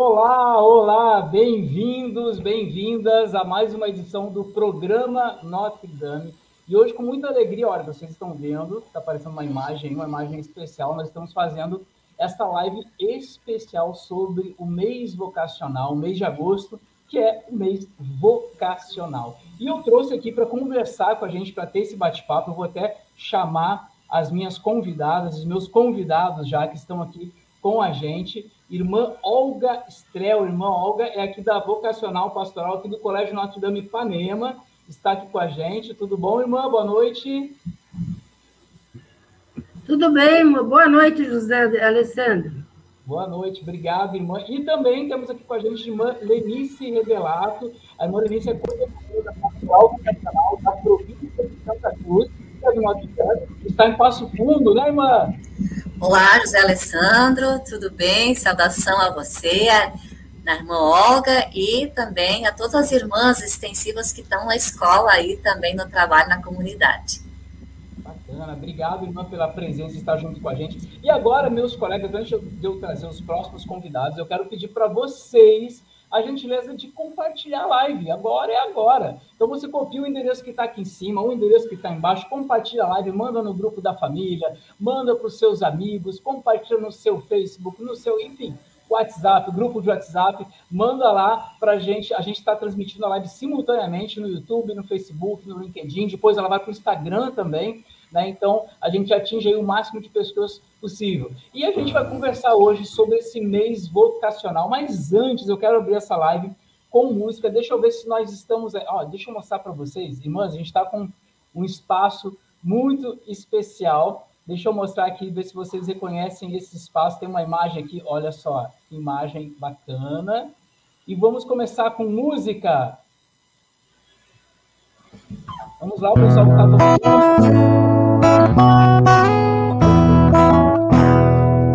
Olá, olá, bem-vindos, bem-vindas a mais uma edição do programa Notre Dame. E hoje, com muita alegria, olha, vocês estão vendo, está aparecendo uma imagem, uma imagem especial, nós estamos fazendo essa live especial sobre o mês vocacional, o mês de agosto, que é o mês vocacional. E eu trouxe aqui para conversar com a gente, para ter esse bate-papo, eu vou até chamar as minhas convidadas, os meus convidados já que estão aqui com a gente. Irmã Olga Strel, irmã Olga é aqui da Vocacional Pastoral, aqui do Colégio Notre Dame Ipanema, está aqui com a gente. Tudo bom, irmã? Boa noite. Tudo bem, boa noite, José Alessandro. Boa noite, obrigado, irmã. E também temos aqui com a gente a irmã Lenice Revelato. A irmã Lenice é coordenadora da Pastoral Vocacional da província de Santa Cruz, é. Está em Passo Fundo, né, irmã? Olá, José Alessandro, tudo bem? Saudação a você, a, irmã Olga e também a todas as irmãs extensivas que estão na escola aí também no trabalho na comunidade. Bacana, obrigado, irmã, pela presença e estar junto com a gente. E agora, meus colegas, antes de eu trazer os próximos convidados, eu quero pedir para vocês a gentileza de compartilhar a live. Agora é agora. Então você copia o endereço que está aqui em cima, o endereço que está embaixo, compartilha a live, manda no grupo da família, manda para os seus amigos, compartilha no seu Facebook, no seu, enfim, WhatsApp, grupo de WhatsApp, manda lá para a gente. A gente está transmitindo a live simultaneamente no YouTube, no Facebook, no LinkedIn. Depois ela vai para o Instagram também. Né? Então, a gente atinge o máximo de pessoas possível. E a gente vai conversar hoje sobre esse mês vocacional. Mas antes, eu quero abrir essa live com música. Deixa eu ver se nós estamos. Ó, deixa eu mostrar para vocês, irmãs, a gente está com um espaço muito especial. Deixa eu mostrar aqui, ver se vocês reconhecem esse espaço. Tem uma imagem aqui, olha só, imagem bacana. E vamos começar com música. Vamos lá, o pessoal que está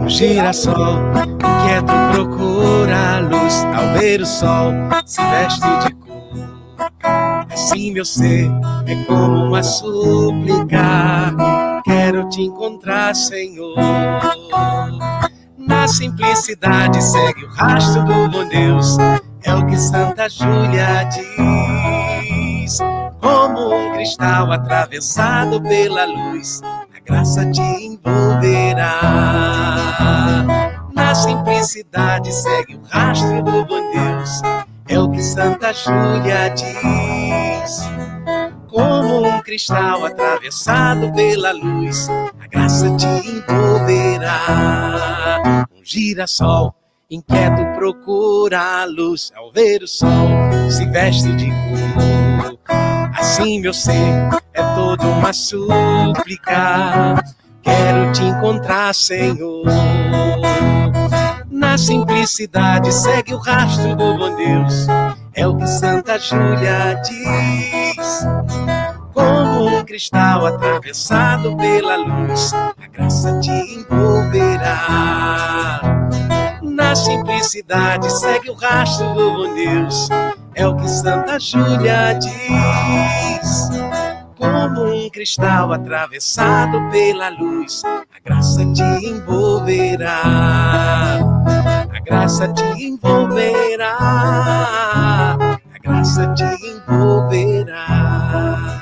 um girassol inquieto procura a luz ao ver o sol se veste de cor. Assim meu ser é como uma súplica. Quero te encontrar, Senhor. Na simplicidade segue o rastro do bom Deus. É o que Santa Júlia diz como um cristal atravessado pela luz, a graça te envolverá. Na simplicidade segue o rastro do bom Deus, é o que Santa Júlia diz. Como um cristal atravessado pela luz, a graça te envolverá. Um girassol inquieto procura a luz, ao ver o sol se veste de. Assim meu ser é toda uma súplica. Quero te encontrar, Senhor. Na simplicidade segue o rastro do bom Deus. É o que Santa Júlia diz. Como um cristal atravessado pela luz, a graça te envolverá. Na simplicidade segue o rastro do bom Deus é o que Santa Júlia diz. Como um cristal atravessado pela luz, a graça te envolverá. A graça te envolverá. A graça te envolverá.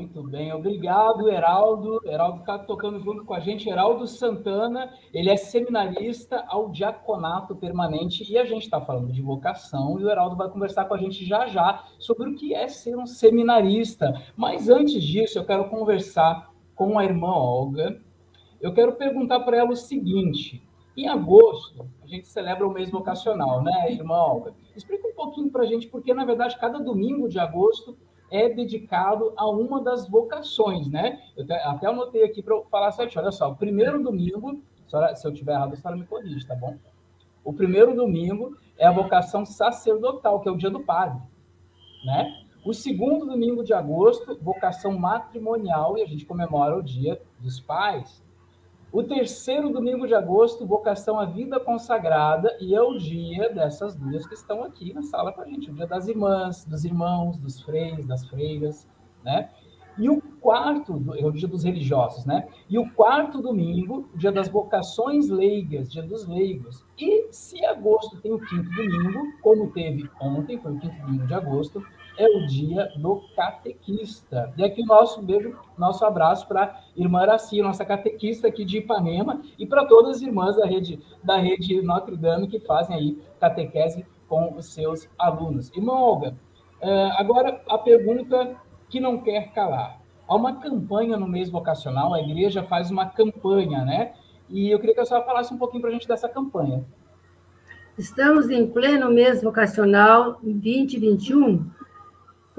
Muito bem. Obrigado, Heraldo. Heraldo está tocando junto com a gente. Heraldo Santana, ele é seminarista ao diaconato permanente e a gente está falando de vocação e o Heraldo vai conversar com a gente já já sobre o que é ser um seminarista. Mas antes disso, eu quero conversar com a irmã Olga. Eu quero perguntar para ela o seguinte: Em agosto, a gente celebra o mês vocacional, né, irmã Olga? Explica um pouquinho para a gente, porque, na verdade, cada domingo de agosto é dedicado a uma das vocações, né? Eu até anotei aqui para falar certinho. Olha só, o primeiro domingo, se eu tiver errado, a senhora me corrige, tá bom? O primeiro domingo é a vocação sacerdotal, que é o dia do padre, né? O segundo domingo de agosto, vocação matrimonial, e a gente comemora o dia dos pais. O terceiro domingo de agosto, vocação à vida consagrada, e é o dia dessas duas que estão aqui na sala com a gente, o dia das irmãs, dos irmãos, dos freios, das freiras, né? E o quarto, é o dia dos religiosos, né? E o quarto domingo, dia das vocações leigas, dia dos leigos. E se agosto tem o quinto domingo, como teve ontem, foi o quinto domingo de agosto, é o dia do catequista. E aqui o nosso beijo, nosso abraço para irmã Araci, nossa catequista aqui de Ipanema, e para todas as irmãs da rede, da rede Notre Dame que fazem aí catequese com os seus alunos. Irmã Olga, eh, agora a pergunta que não quer calar. Há uma campanha no mês vocacional, a igreja faz uma campanha, né? E eu queria que a senhora falasse um pouquinho para a gente dessa campanha. Estamos em pleno mês vocacional 2021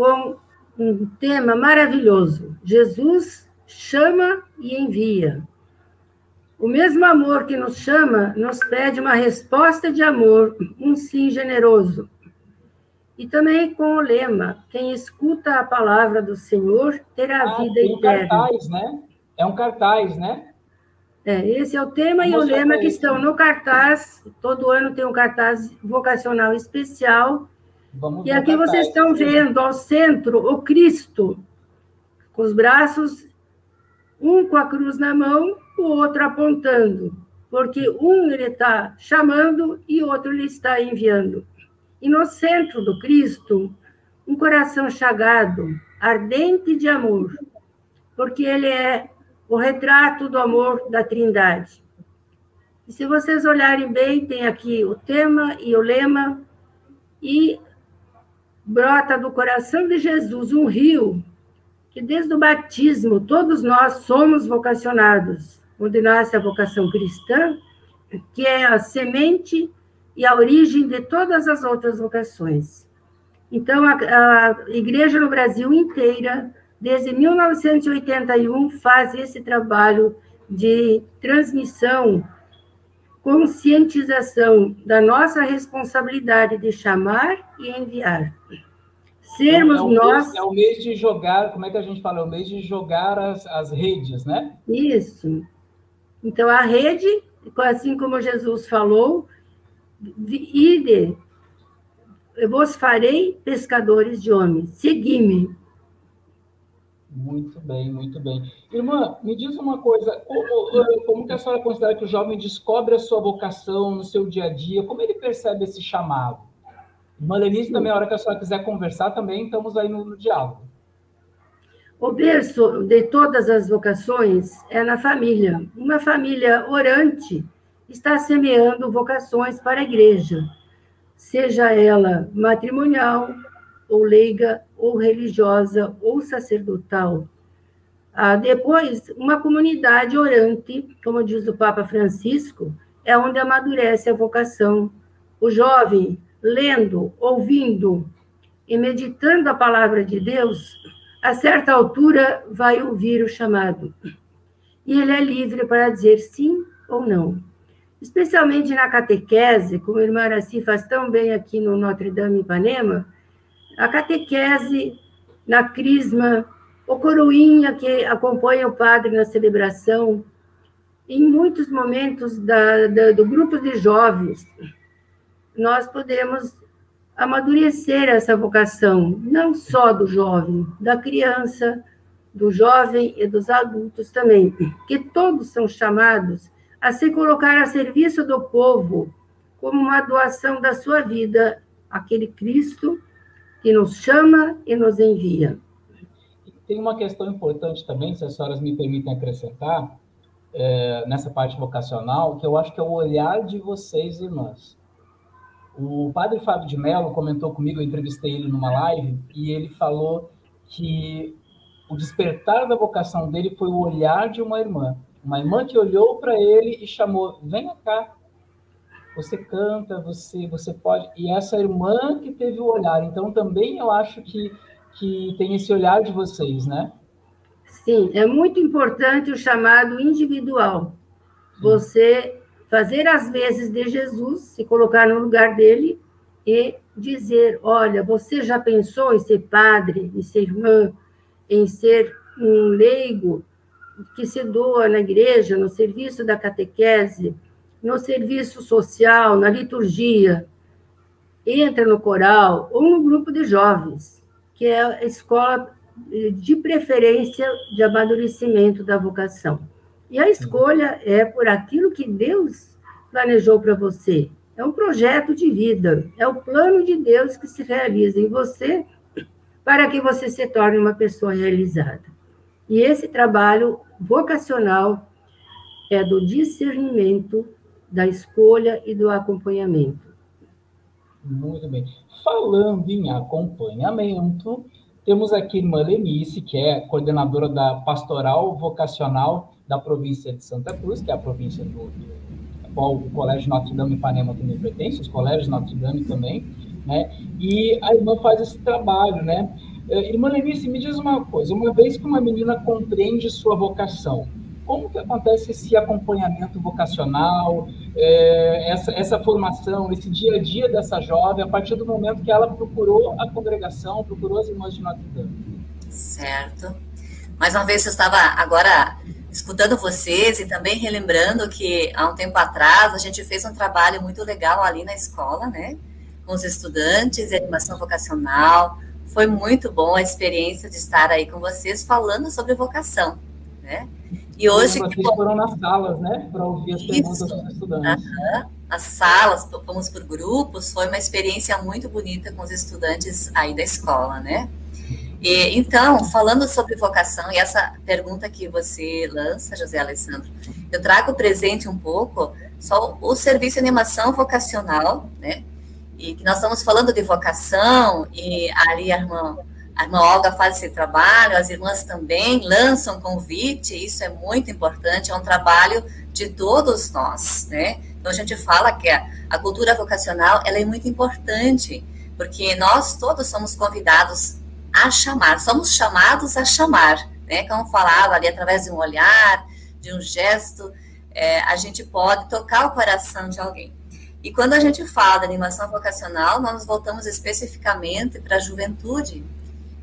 com um tema maravilhoso. Jesus chama e envia. O mesmo amor que nos chama nos pede uma resposta de amor, um sim generoso. E também com o lema: quem escuta a palavra do Senhor terá ah, vida eterna. Um cartaz, né? É um cartaz, né? É, esse é o tema e o lema que estão no cartaz. Todo ano tem um cartaz vocacional especial Vamos e aqui vocês estão vendo ao centro o Cristo, com os braços, um com a cruz na mão, o outro apontando, porque um ele está chamando e o outro ele está enviando. E no centro do Cristo, um coração chagado, ardente de amor, porque ele é o retrato do amor da Trindade. E se vocês olharem bem, tem aqui o tema e o lema, e brota do coração de Jesus um rio que desde o batismo todos nós somos vocacionados, onde nasce a vocação cristã, que é a semente e a origem de todas as outras vocações. Então, a, a igreja no Brasil inteira, desde 1981, faz esse trabalho de transmissão, conscientização da nossa responsabilidade de chamar e enviar. Sermos é, nós. Mês, é o mês de jogar, como é que a gente fala? É o mês de jogar as, as redes, né? Isso. Então, a rede, assim como Jesus falou, ide, eu vos farei pescadores de homens, segui-me. Muito bem, muito bem. Irmã, me diz uma coisa, como, como que a senhora considera que o jovem descobre a sua vocação no seu dia a dia? Como ele percebe esse chamado? Marlenice, também, a hora que a senhora quiser conversar, também estamos aí no, no diálogo. O berço de todas as vocações é na família. Uma família orante está semeando vocações para a igreja, seja ela matrimonial, ou leiga, ou religiosa, ou sacerdotal. Ah, depois, uma comunidade orante, como diz o Papa Francisco, é onde amadurece a vocação. O jovem lendo, ouvindo e meditando a palavra de Deus, a certa altura vai ouvir o chamado. E ele é livre para dizer sim ou não. Especialmente na catequese, como a irmã Araci faz tão bem aqui no Notre Dame Ipanema, a catequese na crisma, o coroinha que acompanha o padre na celebração, em muitos momentos da, da, do grupo de jovens, nós podemos amadurecer essa vocação, não só do jovem, da criança, do jovem e dos adultos também, que todos são chamados a se colocar a serviço do povo como uma doação da sua vida aquele Cristo que nos chama e nos envia. Tem uma questão importante também, se as senhoras me permitem acrescentar, é, nessa parte vocacional, que eu acho que é o olhar de vocês, irmãs. O padre Fábio de Mello comentou comigo, eu entrevistei ele numa live, e ele falou que o despertar da vocação dele foi o olhar de uma irmã. Uma irmã que olhou para ele e chamou: Venha cá, você canta, você, você pode. E essa irmã que teve o olhar. Então, também eu acho que, que tem esse olhar de vocês, né? Sim, é muito importante o chamado individual. Você fazer as vezes de Jesus, se colocar no lugar dele e dizer: Olha, você já pensou em ser padre, em ser irmã, em ser um leigo que se doa na igreja, no serviço da catequese, no serviço social, na liturgia, entra no coral ou no grupo de jovens, que é a escola de preferência de amadurecimento da vocação. E a escolha é por aquilo que Deus planejou para você. É um projeto de vida, é o plano de Deus que se realiza em você para que você se torne uma pessoa realizada. E esse trabalho vocacional é do discernimento, da escolha e do acompanhamento. Muito bem. Falando em acompanhamento, temos aqui a irmã Lenice, que é coordenadora da Pastoral Vocacional da província de Santa Cruz, que é a província do, qual o Colégio Notre Dame Ipanema também pertence, os colégios Notre Dame também, né? E a irmã faz esse trabalho, né? Eh, irmã Lenice, me diz uma coisa, uma vez que uma menina compreende sua vocação, como que acontece esse acompanhamento vocacional, é, essa, essa formação, esse dia a dia dessa jovem, a partir do momento que ela procurou a congregação, procurou as irmãs de Notre Dame? Certo. Mais uma vez, eu estava agora escutando vocês e também relembrando que há um tempo atrás a gente fez um trabalho muito legal ali na escola, né? Com os estudantes, animação vocacional. Foi muito bom a experiência de estar aí com vocês falando sobre vocação, né? E hoje. Vocês que... foram nas salas, né? Para ouvir as perguntas dos estudantes. Uhum. As salas, fomos por grupos, foi uma experiência muito bonita com os estudantes aí da escola, né? E, então, falando sobre vocação, e essa pergunta que você lança, José Alessandro, eu trago presente um pouco só o serviço de animação vocacional, né? E que nós estamos falando de vocação, e ali a irmã a irmã Olga faz esse trabalho, as irmãs também lançam convite, isso é muito importante, é um trabalho de todos nós, né? Então a gente fala que a, a cultura vocacional ela é muito importante, porque nós todos somos convidados a chamar, somos chamados a chamar, né? Como falava ali, através de um olhar, de um gesto, é, a gente pode tocar o coração de alguém. E quando a gente fala de animação vocacional, nós voltamos especificamente para a juventude,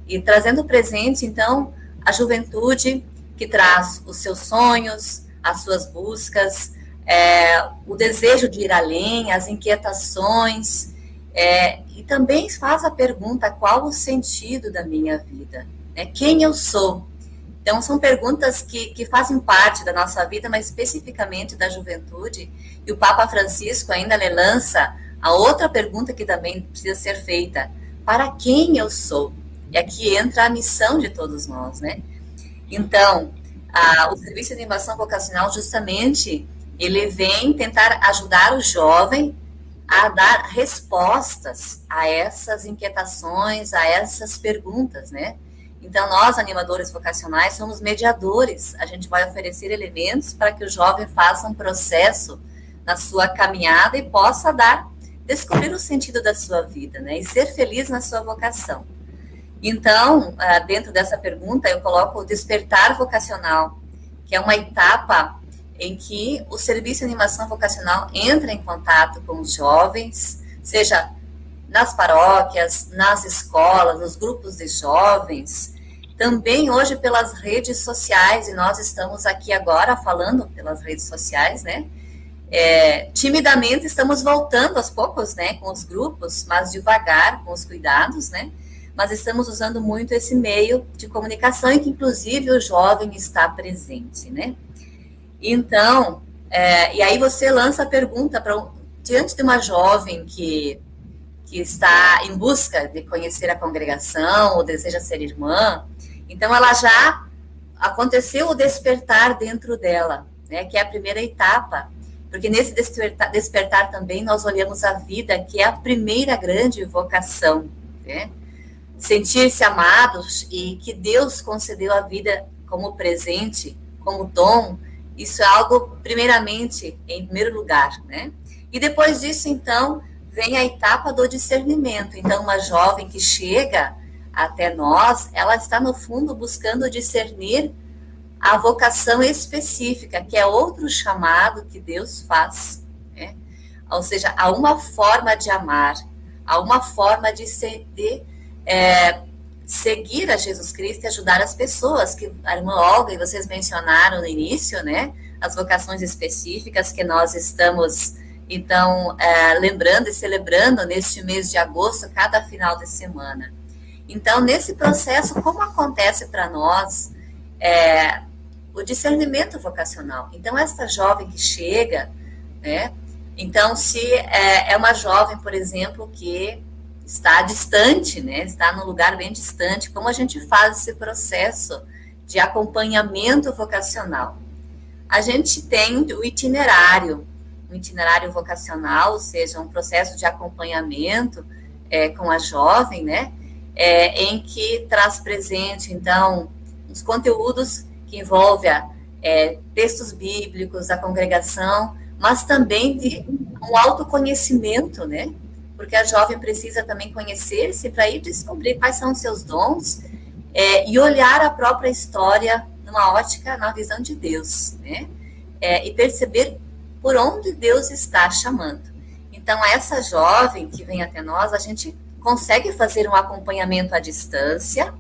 e trazendo presente, então, a juventude que traz os seus sonhos, as suas buscas, é, o desejo de ir além, as inquietações, é, e também faz a pergunta: qual o sentido da minha vida? É, quem eu sou? Então, são perguntas que, que fazem parte da nossa vida, mas especificamente da juventude. E o Papa Francisco ainda lança a outra pergunta que também precisa ser feita: para quem eu sou? E aqui entra a missão de todos nós, né? Então, a, o serviço de animação vocacional, justamente, ele vem tentar ajudar o jovem a dar respostas a essas inquietações, a essas perguntas, né? Então, nós, animadores vocacionais, somos mediadores. A gente vai oferecer elementos para que o jovem faça um processo na sua caminhada e possa dar, descobrir o sentido da sua vida, né? E ser feliz na sua vocação. Então, ah, dentro dessa pergunta, eu coloco o despertar vocacional, que é uma etapa em que o serviço de animação vocacional entra em contato com os jovens, seja nas paróquias, nas escolas, nos grupos de jovens, também hoje pelas redes sociais, e nós estamos aqui agora falando pelas redes sociais, né? É, timidamente estamos voltando aos poucos, né, com os grupos, mas devagar, com os cuidados, né? Mas estamos usando muito esse meio de comunicação em que, inclusive, o jovem está presente, né? Então, é, e aí você lança a pergunta para diante de uma jovem que, que está em busca de conhecer a congregação ou deseja ser irmã, então ela já aconteceu o despertar dentro dela, né? Que é a primeira etapa, porque nesse despertar, despertar também nós olhamos a vida, que é a primeira grande vocação, né? Sentir-se amados e que Deus concedeu a vida como presente, como dom, isso é algo, primeiramente, em primeiro lugar, né? E depois disso, então, vem a etapa do discernimento. Então, uma jovem que chega até nós, ela está, no fundo, buscando discernir a vocação específica, que é outro chamado que Deus faz. Né? Ou seja, há uma forma de amar, há uma forma de, ser, de é, seguir a Jesus Cristo e ajudar as pessoas, que a irmã Olga e vocês mencionaram no início, né? As vocações específicas que nós estamos, então, é, lembrando e celebrando neste mês de agosto, cada final de semana. Então, nesse processo, como acontece para nós é, o discernimento vocacional? Então, essa jovem que chega, né? Então, se é, é uma jovem, por exemplo, que está distante, né? Está num lugar bem distante. Como a gente faz esse processo de acompanhamento vocacional? A gente tem o itinerário, um itinerário vocacional, ou seja, um processo de acompanhamento é, com a jovem, né? É, em que traz presente, então, os conteúdos que envolvem é, textos bíblicos, a congregação, mas também de um autoconhecimento, né? Porque a jovem precisa também conhecer-se para ir descobrir quais são os seus dons é, e olhar a própria história numa ótica, na visão de Deus, né? É, e perceber por onde Deus está chamando. Então, essa jovem que vem até nós, a gente consegue fazer um acompanhamento à distância,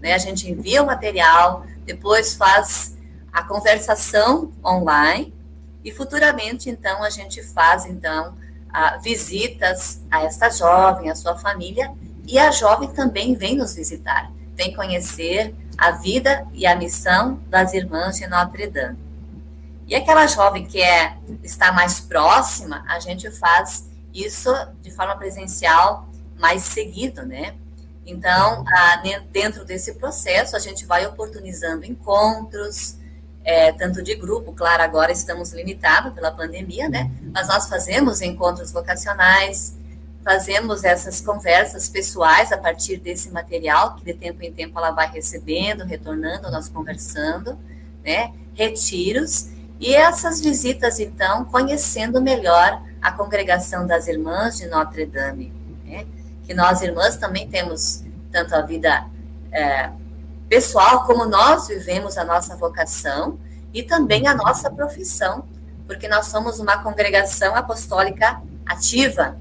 né? A gente envia o material, depois faz a conversação online e futuramente, então, a gente faz, então, visitas a esta jovem, a sua família, e a jovem também vem nos visitar, vem conhecer a vida e a missão das irmãs de Notre Dame. E aquela jovem que é, está mais próxima, a gente faz isso de forma presencial mais seguido, né? Então, a, dentro desse processo, a gente vai oportunizando encontros, é, tanto de grupo, claro, agora estamos limitados pela pandemia, né? Mas nós fazemos encontros vocacionais, fazemos essas conversas pessoais a partir desse material que de tempo em tempo ela vai recebendo, retornando, nós conversando, né? Retiros e essas visitas, então, conhecendo melhor a congregação das irmãs de Notre Dame, né? Que nós irmãs também temos tanto a vida é, pessoal, como nós vivemos a nossa vocação e também a nossa profissão, porque nós somos uma congregação apostólica ativa.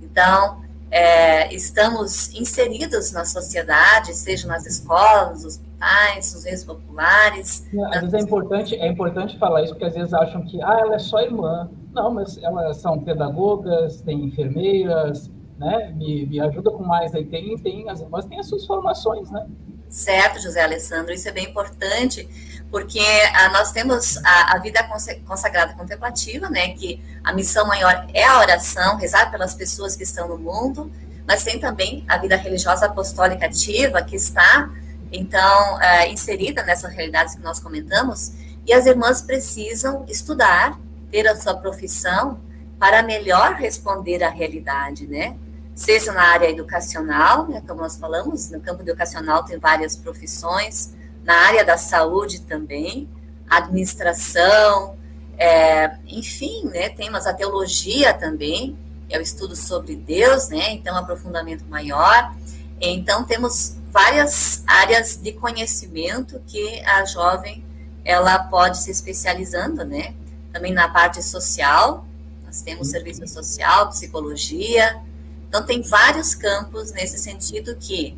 Então, é, estamos inseridos na sociedade, seja nas escolas, nos hospitais, nos meios populares. Às vezes é importante, é importante falar isso, porque às vezes acham que ah, ela é só irmã. Não, mas elas são pedagogas, têm enfermeiras, né? Me, me ajuda com mais aí. Tem, tem, as irmãs têm as suas formações, né? Certo, José Alessandro, isso é bem importante, porque ah, nós temos a, a, vida consagrada contemplativa, né, que a missão maior é a oração, rezar pelas pessoas que estão no mundo, mas tem também a vida religiosa apostólica ativa, que está, então, ah, inserida nessas realidades que nós comentamos, e as irmãs precisam estudar, ter a sua profissão, para melhor responder à realidade, né? Seja na área educacional, né, como nós falamos, no campo educacional tem várias profissões, na área da saúde também, administração, é, enfim, né, temos a teologia também, é o estudo sobre Deus, né, então aprofundamento maior. Então temos várias áreas de conhecimento que a jovem ela pode se especializando, né? Também na parte social, nós temos serviço social, psicologia, então, tem vários campos nesse sentido que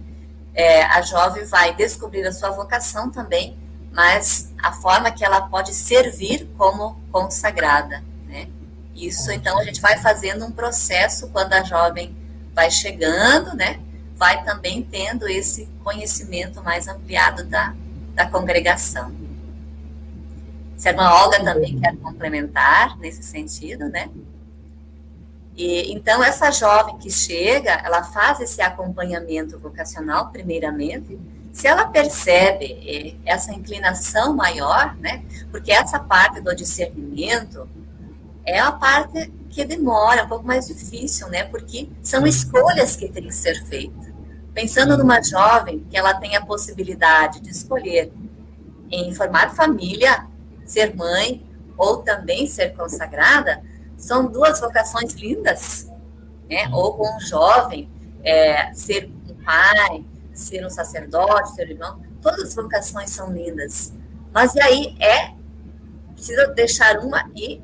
é, a jovem vai descobrir a sua vocação também, mas a forma que ela pode servir como consagrada, né? Isso, então, a gente vai fazendo um processo quando a jovem vai chegando, né? Vai também tendo esse conhecimento mais ampliado da, da congregação. Se a irmã Olga também quer complementar nesse sentido, né? E, então, essa jovem que chega, ela faz esse acompanhamento vocacional, primeiramente, se ela percebe é, essa inclinação maior, né? Porque essa parte do discernimento é a parte que demora, um pouco mais difícil, né? Porque são escolhas que têm que ser feitas. Pensando numa jovem que ela tem a possibilidade de escolher em formar família, ser mãe ou também ser consagrada, são duas vocações lindas, né? Ou com um jovem, é, ser um pai, ser um sacerdote, ser um irmão, todas as vocações são lindas. Mas e aí é precisa deixar uma e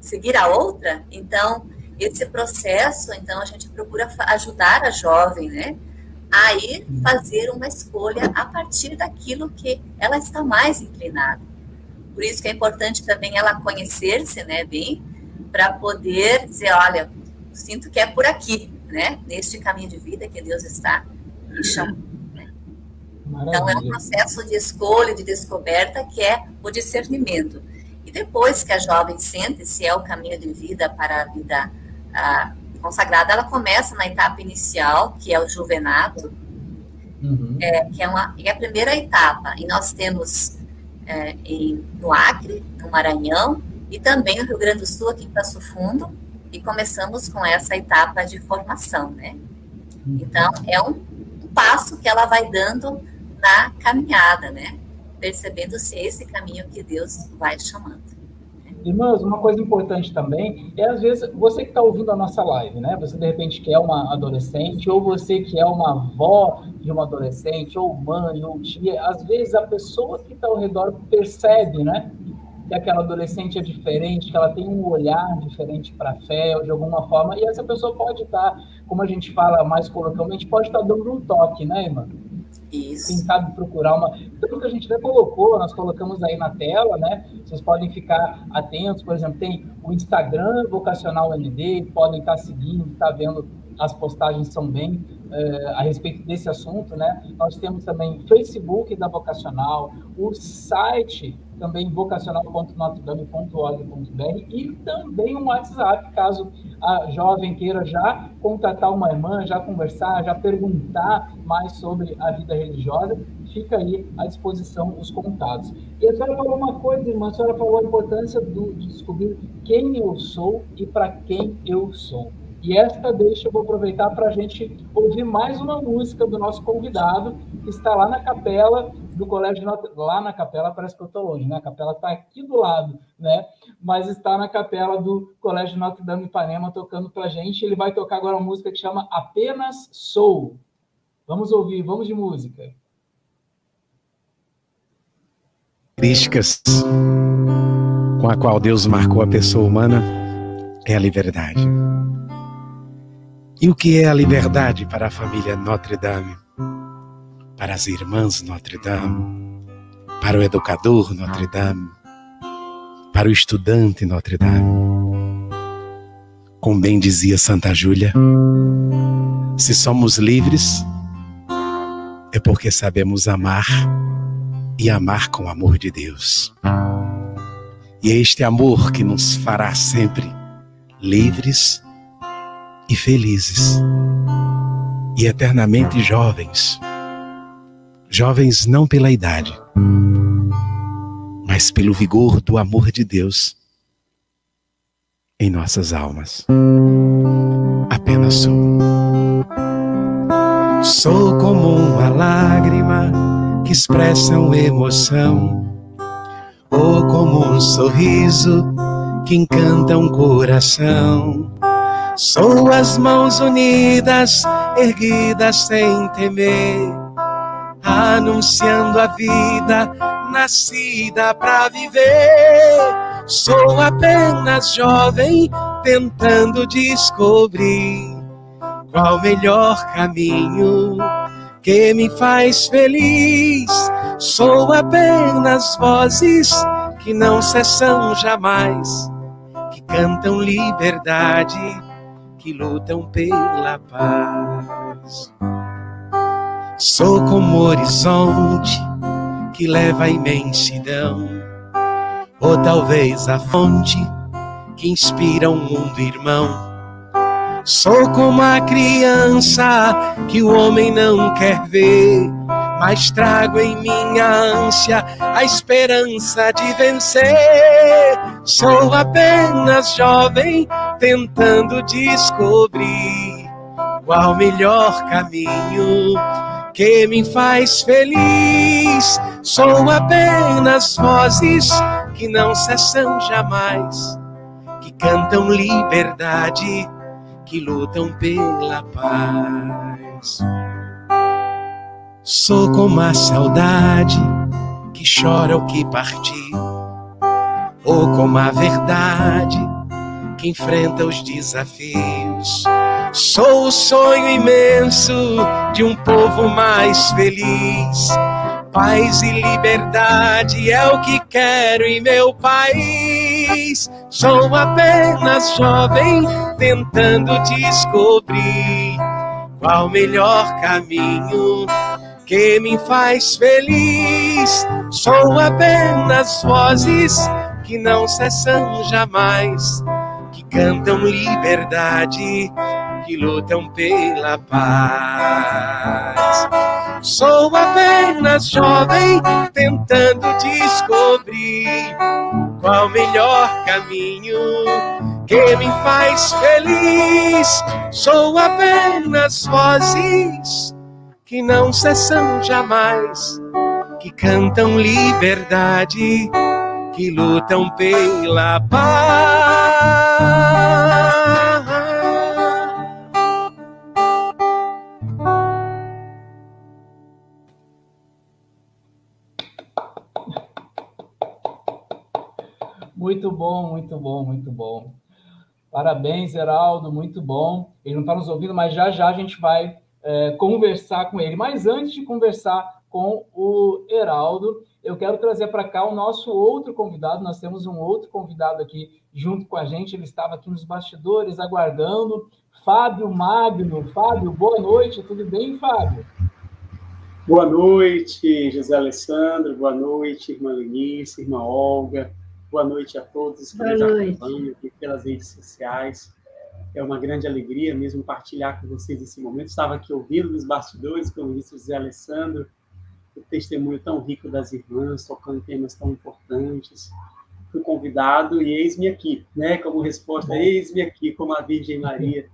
seguir a outra? Então, esse processo, então a gente procura ajudar a jovem, né? A ir fazer uma escolha a partir daquilo que ela está mais inclinada. Por isso que é importante também ela conhecer-se, né, bem, para poder dizer, olha, sinto que é por aqui, né, neste caminho de vida que Deus está me chamando. Né? Então é um processo de escolha, de descoberta que é o discernimento. E depois que a jovem sente se é o caminho de vida para a vida a, consagrada, ela começa na etapa inicial, que é o juvenato, uhum. é, que é, uma, é a primeira etapa. E nós temos é, em, no Acre, no Maranhão, e também no Rio Grande do Sul, aqui em Passo Fundo, e começamos com essa etapa de formação, né? Uhum. Então, é um, um passo que ela vai dando na caminhada, né? Percebendo se é esse caminho que Deus vai chamando. Irmãos, uma coisa importante também é, às vezes, você que está ouvindo a nossa live, né? Você, de repente, quer uma adolescente, ou você que é uma avó de uma adolescente, ou mãe, ou tia. Às vezes, a pessoa que está ao redor percebe, né? Que aquela adolescente é diferente, que ela tem um olhar diferente para a fé, ou de alguma forma. E essa pessoa pode estar, tá, como a gente fala mais coloquialmente, pode estar tá dando um toque, né, irmã? Isso. Quem sabe procurar uma. Tanto que a gente até colocou, nós colocamos aí na tela, né? Vocês podem ficar atentos, por exemplo, tem o Instagram Vocacional ND, podem estar seguindo, estar vendo as postagens são bem é, a respeito desse assunto, né? Nós temos também Facebook da Vocacional, o site também vocacional.notredame.org.br e também um WhatsApp, caso a jovem queira já contatar uma irmã, já conversar, já perguntar mais sobre a vida religiosa, fica aí à disposição os contatos. E a senhora falou uma coisa, irmã, a senhora falou a importância do, de descobrir quem eu sou e para quem eu sou. E esta deixa eu vou aproveitar para a gente ouvir mais uma música do nosso convidado, que está lá na capela do Colégio Notre... lá na capela, parece que eu estou longe, né? A capela está aqui do lado, né? Mas está na capela do Colégio Notre Dame Ipanema tocando para a gente. Ele vai tocar agora uma música que chama Apenas Sou. Vamos ouvir, vamos de música. Características com a qual Deus marcou a pessoa humana é a liberdade. E o que é a liberdade para a família Notre Dame? Para as irmãs Notre Dame? Para o educador Notre Dame? Para o estudante Notre Dame? Como bem dizia Santa Júlia, se somos livres, é porque sabemos amar e amar com o amor de Deus. E é este amor que nos fará sempre livres e felizes e eternamente jovens. Jovens não pela idade, mas pelo vigor do amor de Deus em nossas almas. Apenas sou. Sou como uma lágrima que expressa uma emoção, ou como um sorriso que encanta um coração Sou as mãos unidas, erguidas sem temer, anunciando a vida nascida para viver. Sou apenas jovem, tentando descobrir qual o melhor caminho que me faz feliz. Sou apenas vozes que não cessam jamais, que cantam liberdade que lutam pela paz. Sou como horizonte que leva à imensidão, ou talvez a fonte que inspira um mundo irmão. Sou como a criança que o homem não quer ver, mas trago em minha ânsia a esperança de vencer. Sou apenas jovem tentando descobrir qual o melhor caminho que me faz feliz. Sou apenas vozes que não cessam jamais, que cantam liberdade, que lutam pela paz. Sou como a saudade que chora o que partiu, ou como a verdade que enfrenta os desafios. Sou o sonho imenso de um povo mais feliz. Paz e liberdade é o que quero em meu país. Sou apenas jovem tentando descobrir qual o melhor caminho que me faz feliz. Sou apenas vozes que não cessam jamais, cantam liberdade que lutam pela paz. Sou apenas jovem tentando descobrir qual o melhor caminho que me faz feliz. Sou apenas vozes que não cessam jamais, que cantam liberdade, que lutam pela paz. Muito bom, muito bom, muito bom. Parabéns, Heraldo, muito bom. Ele não está nos ouvindo, mas já já a gente vai é, conversar com ele. Mas antes de conversar com o Heraldo, eu quero trazer para cá o nosso outro convidado. Nós temos um outro convidado aqui junto com a gente. Ele estava aqui nos bastidores aguardando. Fábio Magno. Fábio, boa noite. Tudo bem, Fábio? Boa noite, José Alessandro. Boa noite, irmã Lenice, irmã Olga. Boa noite a todos que nos acompanham aqui pelas redes sociais. É uma grande alegria mesmo partilhar com vocês esse momento. Estava aqui ouvindo nos bastidores, como disse o José Alessandro, o testemunho tão rico das irmãs, tocando temas tão importantes. Fui convidado e eis-me aqui, né? Como resposta, eis-me aqui, como a Virgem Maria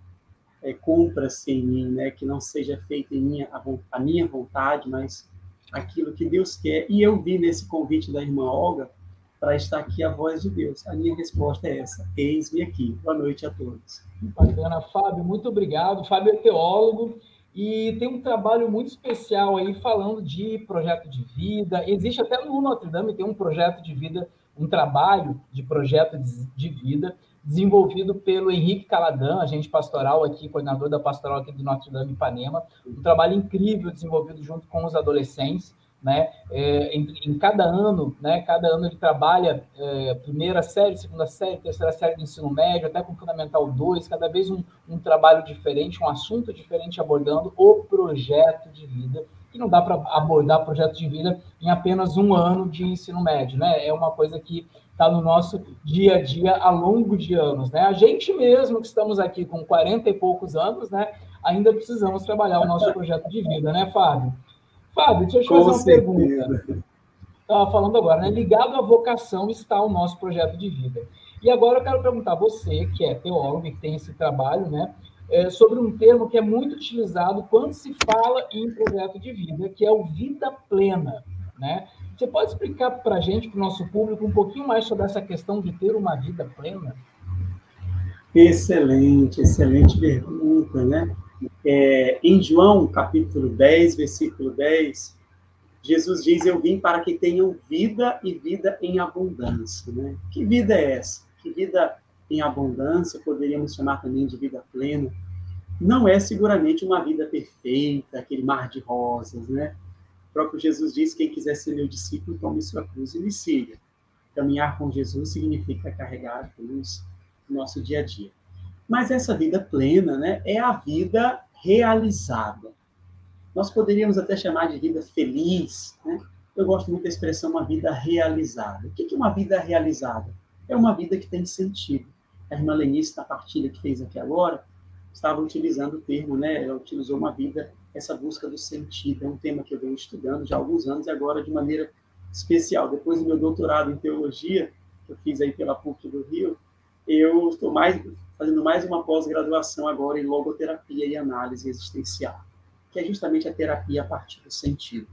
é, cumpra-se em mim, né? Que não seja feita em minha, a, a minha vontade, mas aquilo que Deus quer. E eu vi nesse convite da irmã Olga para estar aqui a voz de Deus? A minha resposta é essa: eis-me aqui. Boa noite a todos. Bacana, Fábio, muito obrigado. Fábio é teólogo e tem um trabalho muito especial aí falando de projeto de vida. Existe até no Notre Dame tem um projeto de vida, um trabalho de projeto de vida desenvolvido pelo Henrique Caladan, agente pastoral aqui, coordenador da pastoral aqui do Notre Dame Ipanema. Um trabalho incrível desenvolvido junto com os adolescentes né? É, em, em, cada ano, né? Cada ano ele trabalha é, primeira série, segunda série, terceira série do ensino médio, até com Fundamental 2, cada vez um, um trabalho diferente, um assunto diferente abordando o projeto de vida. E não dá para abordar projeto de vida em apenas um ano de ensino médio, né? É uma coisa que está no nosso dia a dia ao longo de anos, né? A gente mesmo que estamos aqui com 40 e poucos anos, né? Ainda precisamos trabalhar o nosso projeto de vida, né, Fábio? Fábio, deixa eu te fazer uma certeza. pergunta. Estava falando agora, né? Ligado à vocação está o nosso projeto de vida. E agora eu quero perguntar a você, que é teólogo e que tem esse trabalho, né? É, sobre um termo que é muito utilizado quando se fala em projeto de vida, que é o vida plena, né? Você pode explicar para a gente, para o nosso público, um pouquinho mais sobre essa questão de ter uma vida plena? Excelente, excelente pergunta, né? É, em João, capítulo 10, versículo 10, Jesus diz: Eu vim para que tenham vida e vida em abundância. Né? Que vida é essa? Que vida em abundância, poderíamos chamar também de vida plena. Não é seguramente uma vida perfeita, aquele mar de rosas, né? O próprio Jesus diz: quem quiser ser meu discípulo, tome sua cruz e me siga. Caminhar com Jesus significa carregar a cruz no nosso dia a dia. Mas essa vida plena, né, é a vida realizada. Nós poderíamos até chamar de vida feliz, né? Eu gosto muito da expressão uma vida realizada. O que é uma vida realizada? É uma vida que tem sentido. A irmã Lenice, na partilha que fez aqui agora, estava utilizando o termo, né? Ela utilizou uma vida, essa busca do sentido. É um tema que eu venho estudando já há alguns anos e agora de maneira especial. Depois do meu doutorado em teologia, que eu fiz aí pela PUC do Rio, eu estou mais fazendo mais uma pós-graduação agora em logoterapia e análise existencial, que é justamente a terapia a partir do sentido.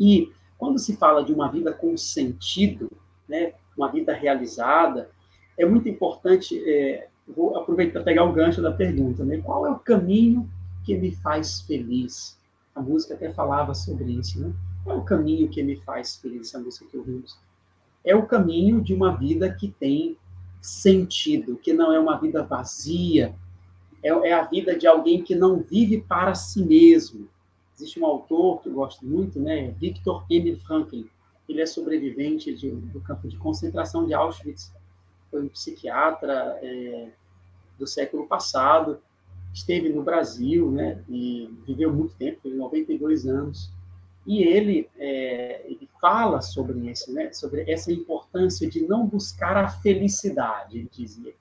E quando se fala de uma vida com sentido, né, uma vida realizada, é muito importante, é, vou aproveitar pegar o gancho da pergunta, né? Qual é o caminho que me faz feliz? A música até falava sobre isso, né? Qual é o caminho que me faz feliz? Essa música que ouvimos. É o caminho de uma vida que tem sentido, que não é uma vida vazia, é, é a vida de alguém que não vive para si mesmo. Existe um autor que eu gosto muito, né? Viktor Emil Frankl. Ele é sobrevivente de, do campo de concentração de Auschwitz. Foi um psiquiatra é, do século passado. Esteve no Brasil, né? E viveu muito tempo, teve 92 anos. E ele, é, ele fala sobre isso, né? Sobre essa importância de não buscar a felicidade, ele dizia.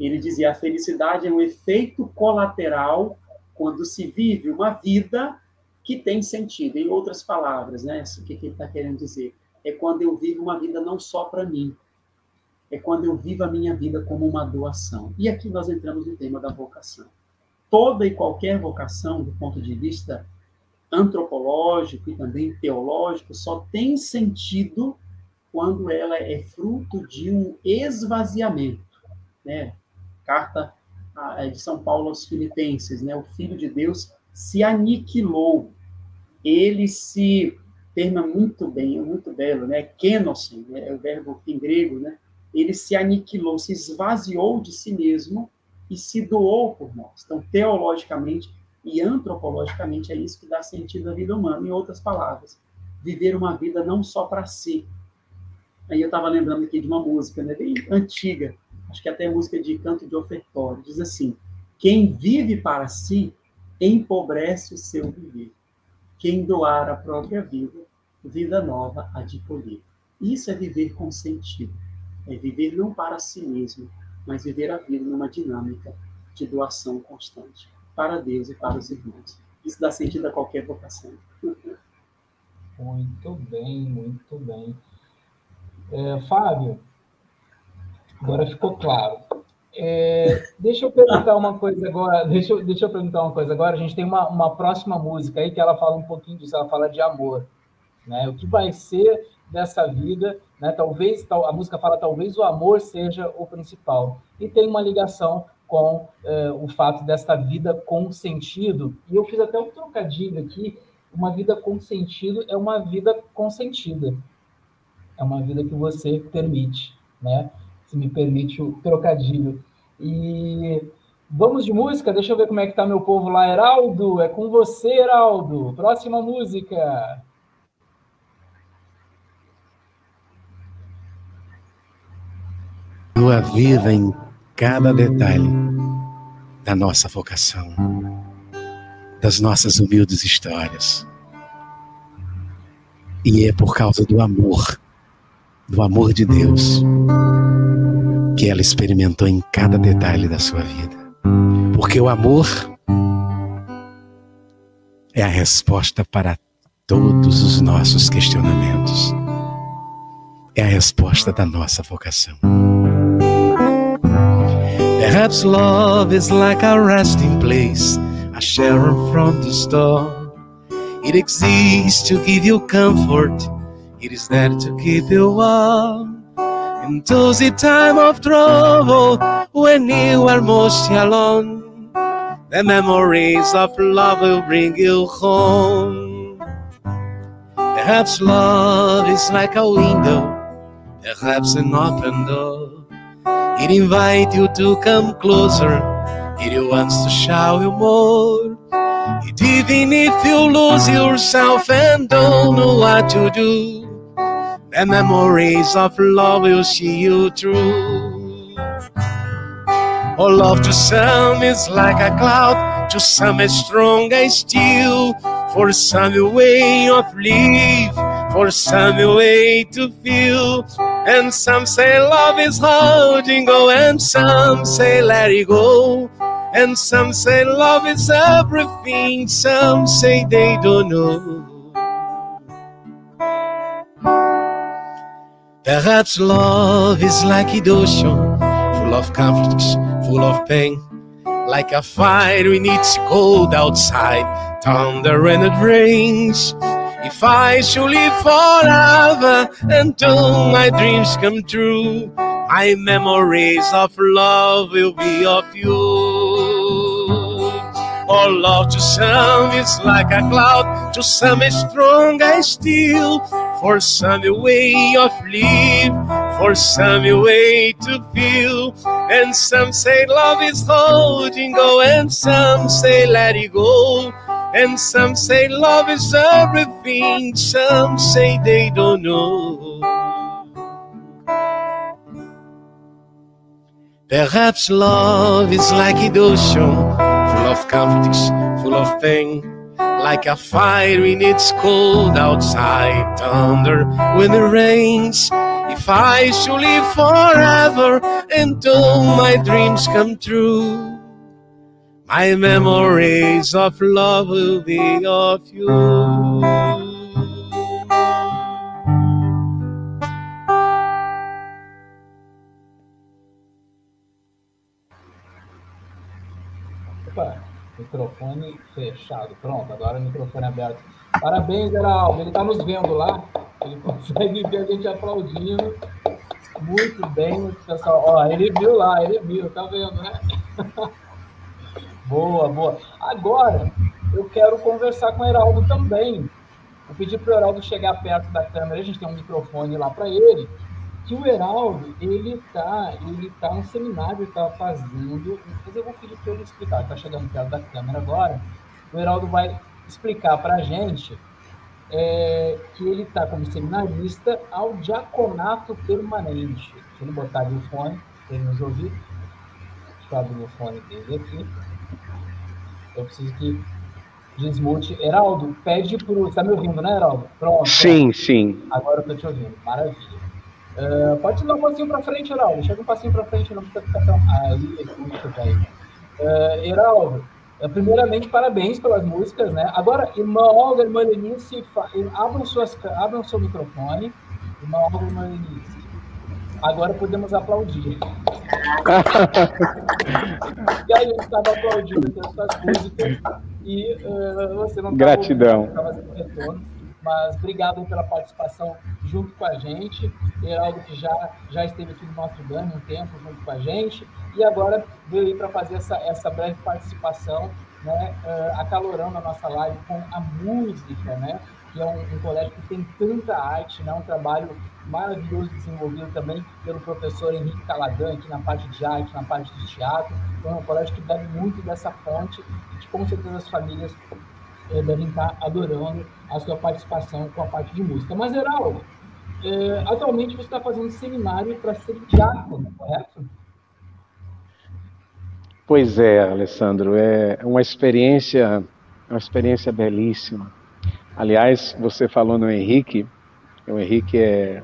Ele dizia a felicidade é um efeito colateral quando se vive uma vida que tem sentido. Em outras palavras, né? O que, ele está querendo dizer? É quando eu vivo uma vida não só para mim, é quando eu vivo a minha vida como uma doação. E aqui nós entramos no tema da vocação. Toda e qualquer vocação, do ponto de vista antropológico e também teológico, só tem sentido quando ela é fruto de um esvaziamento, né? Carta de São Paulo aos Filipenses, né? O Filho de Deus se aniquilou. Ele se terma muito bem, muito belo, né? Kenosen, né? é o verbo em grego, né? Ele se aniquilou, se esvaziou de si mesmo e se doou por nós. Então, teologicamente e antropologicamente é isso que dá sentido à vida humana. Em outras palavras, viver uma vida não só para si. Aí eu estava lembrando aqui de uma música, né? Bem antiga, acho que até música de canto de ofertório, diz assim: quem vive para si empobrece o seu viver. Quem doar a própria vida, vida nova há de colher. Isso é viver com sentido. É viver não para si mesmo, mas viver a vida numa dinâmica de doação constante para Deus e para os irmãos. Isso dá sentido a qualquer vocação. Muito bem, muito bem. É, Fábio, agora ficou claro. É, deixa eu perguntar uma coisa agora. Deixa deixa eu perguntar uma coisa agora. A gente tem uma, uma próxima música aí que ela fala um pouquinho disso. Ela fala de amor, né? O que vai ser dessa vida, né? Talvez a música fala talvez o amor seja o principal e tem uma ligação com é, o fato dessa vida com sentido. E eu fiz até um trocadilho aqui. Uma vida com sentido é uma vida consentida. É uma vida que você permite, né? se me permite o trocadilho. E vamos de música, deixa eu ver como é que tá meu povo lá. Heraldo, é com você, Heraldo. Próxima música. Lua viva em cada detalhe da nossa vocação, das nossas humildes histórias. E é por causa do amor, do amor de Deus, que ela experimentou em cada detalhe da sua vida. Porque o amor é a resposta para todos os nossos questionamentos. É a resposta da nossa vocação. Perhaps love is like a resting place, a shelter from the storm. It exists to give you comfort, it is there to keep you warm. In those time of trouble, when you are most alone, the memories of love will bring you home. Perhaps love is like a window, perhaps an open door. It invites you to come closer, it wants to show you more. It even if you lose yourself and don't know what to do. The memories of love will see you through. Oh, love to some is like a cloud, to some is strong as steel. For some a way of live, for some a way to feel. And some say love is holding go, and some say let it go. And some say love is everything, some say they don't know. Perhaps love is like an ocean, full of conflicts, full of pain. Like a fire when it's cold outside, thunder and it rains. If I should live forever until my dreams come true, My memories of love will be of you. Oh, for love to some is like a cloud, to some is strong as steel. For some a way of live, for some a way to feel. And some say love is holding go, and some say let it go. And some say love is everything, some say they don't know. Perhaps love is like an ocean full of conflicts, full of pain, like a fire in its cold outside, thunder when it rains. If I should live forever and all my dreams come true, my memories of love will be of you. Microfone fechado. Pronto, agora o microfone aberto. Parabéns, Geraldo. Ele está nos vendo lá. Ele consegue ver a gente aplaudindo. Muito bem, pessoal. Ó, ele viu lá, ele viu, tá vendo, né? boa, boa. Agora, eu quero conversar com o Heraldo também. Vou pedir para o Heraldo chegar perto da câmera. A gente tem um microfone lá para ele que o Heraldo, ele está ele tá no seminário, está fazendo, mas eu vou pedir para ele explicar, está chegando perto da câmera agora, o Heraldo vai explicar para a gente é, que ele está como seminarista ao diaconato permanente. Deixa ele botar ali o fone, para ele nos ouvir. Deixa eu abrir o fone dele aqui. Eu preciso que desmute. Heraldo, pede para o... Está me ouvindo, né, Heraldo? Pronto. Sim, sim. Agora eu estou te ouvindo. Maravilha. Uh, pode dar um passinho para frente, Heraldo. Chega um passinho para frente, não precisa ficar tão. Aí, muito bem. Uh, Heraldo, uh, primeiramente, parabéns pelas músicas, né? Agora, irmã Olga, irmã Lenice, fa... abram, suas... abram seu microfone. Irmã Olga, irmã Lenice. Agora podemos aplaudir. e aí, gente estava aplaudindo essas músicas e uh, você não Gratidão. Estava fazendo retorno mas obrigado pela participação junto com a gente. Heraldo, que já, já esteve aqui no Notre Dame um tempo junto com a gente, e agora veio aí para fazer essa, essa breve participação, né, uh, acalorando a nossa live com a música, né, que é um, um, colégio que tem tanta arte, né, um trabalho maravilhoso desenvolvido também pelo professor Henrique Caladan, aqui na parte de arte, na parte de teatro. Então, é um colégio que bebe muito dessa fonte e que, com certeza, as famílias é, devem estar adorando a sua participação com a parte de música. Mas, Heraldo, é, atualmente você está fazendo seminário para ser diácono, correto? Pois é, Alessandro, é uma experiência, uma experiência belíssima. Aliás, você falou no Henrique, o Henrique é.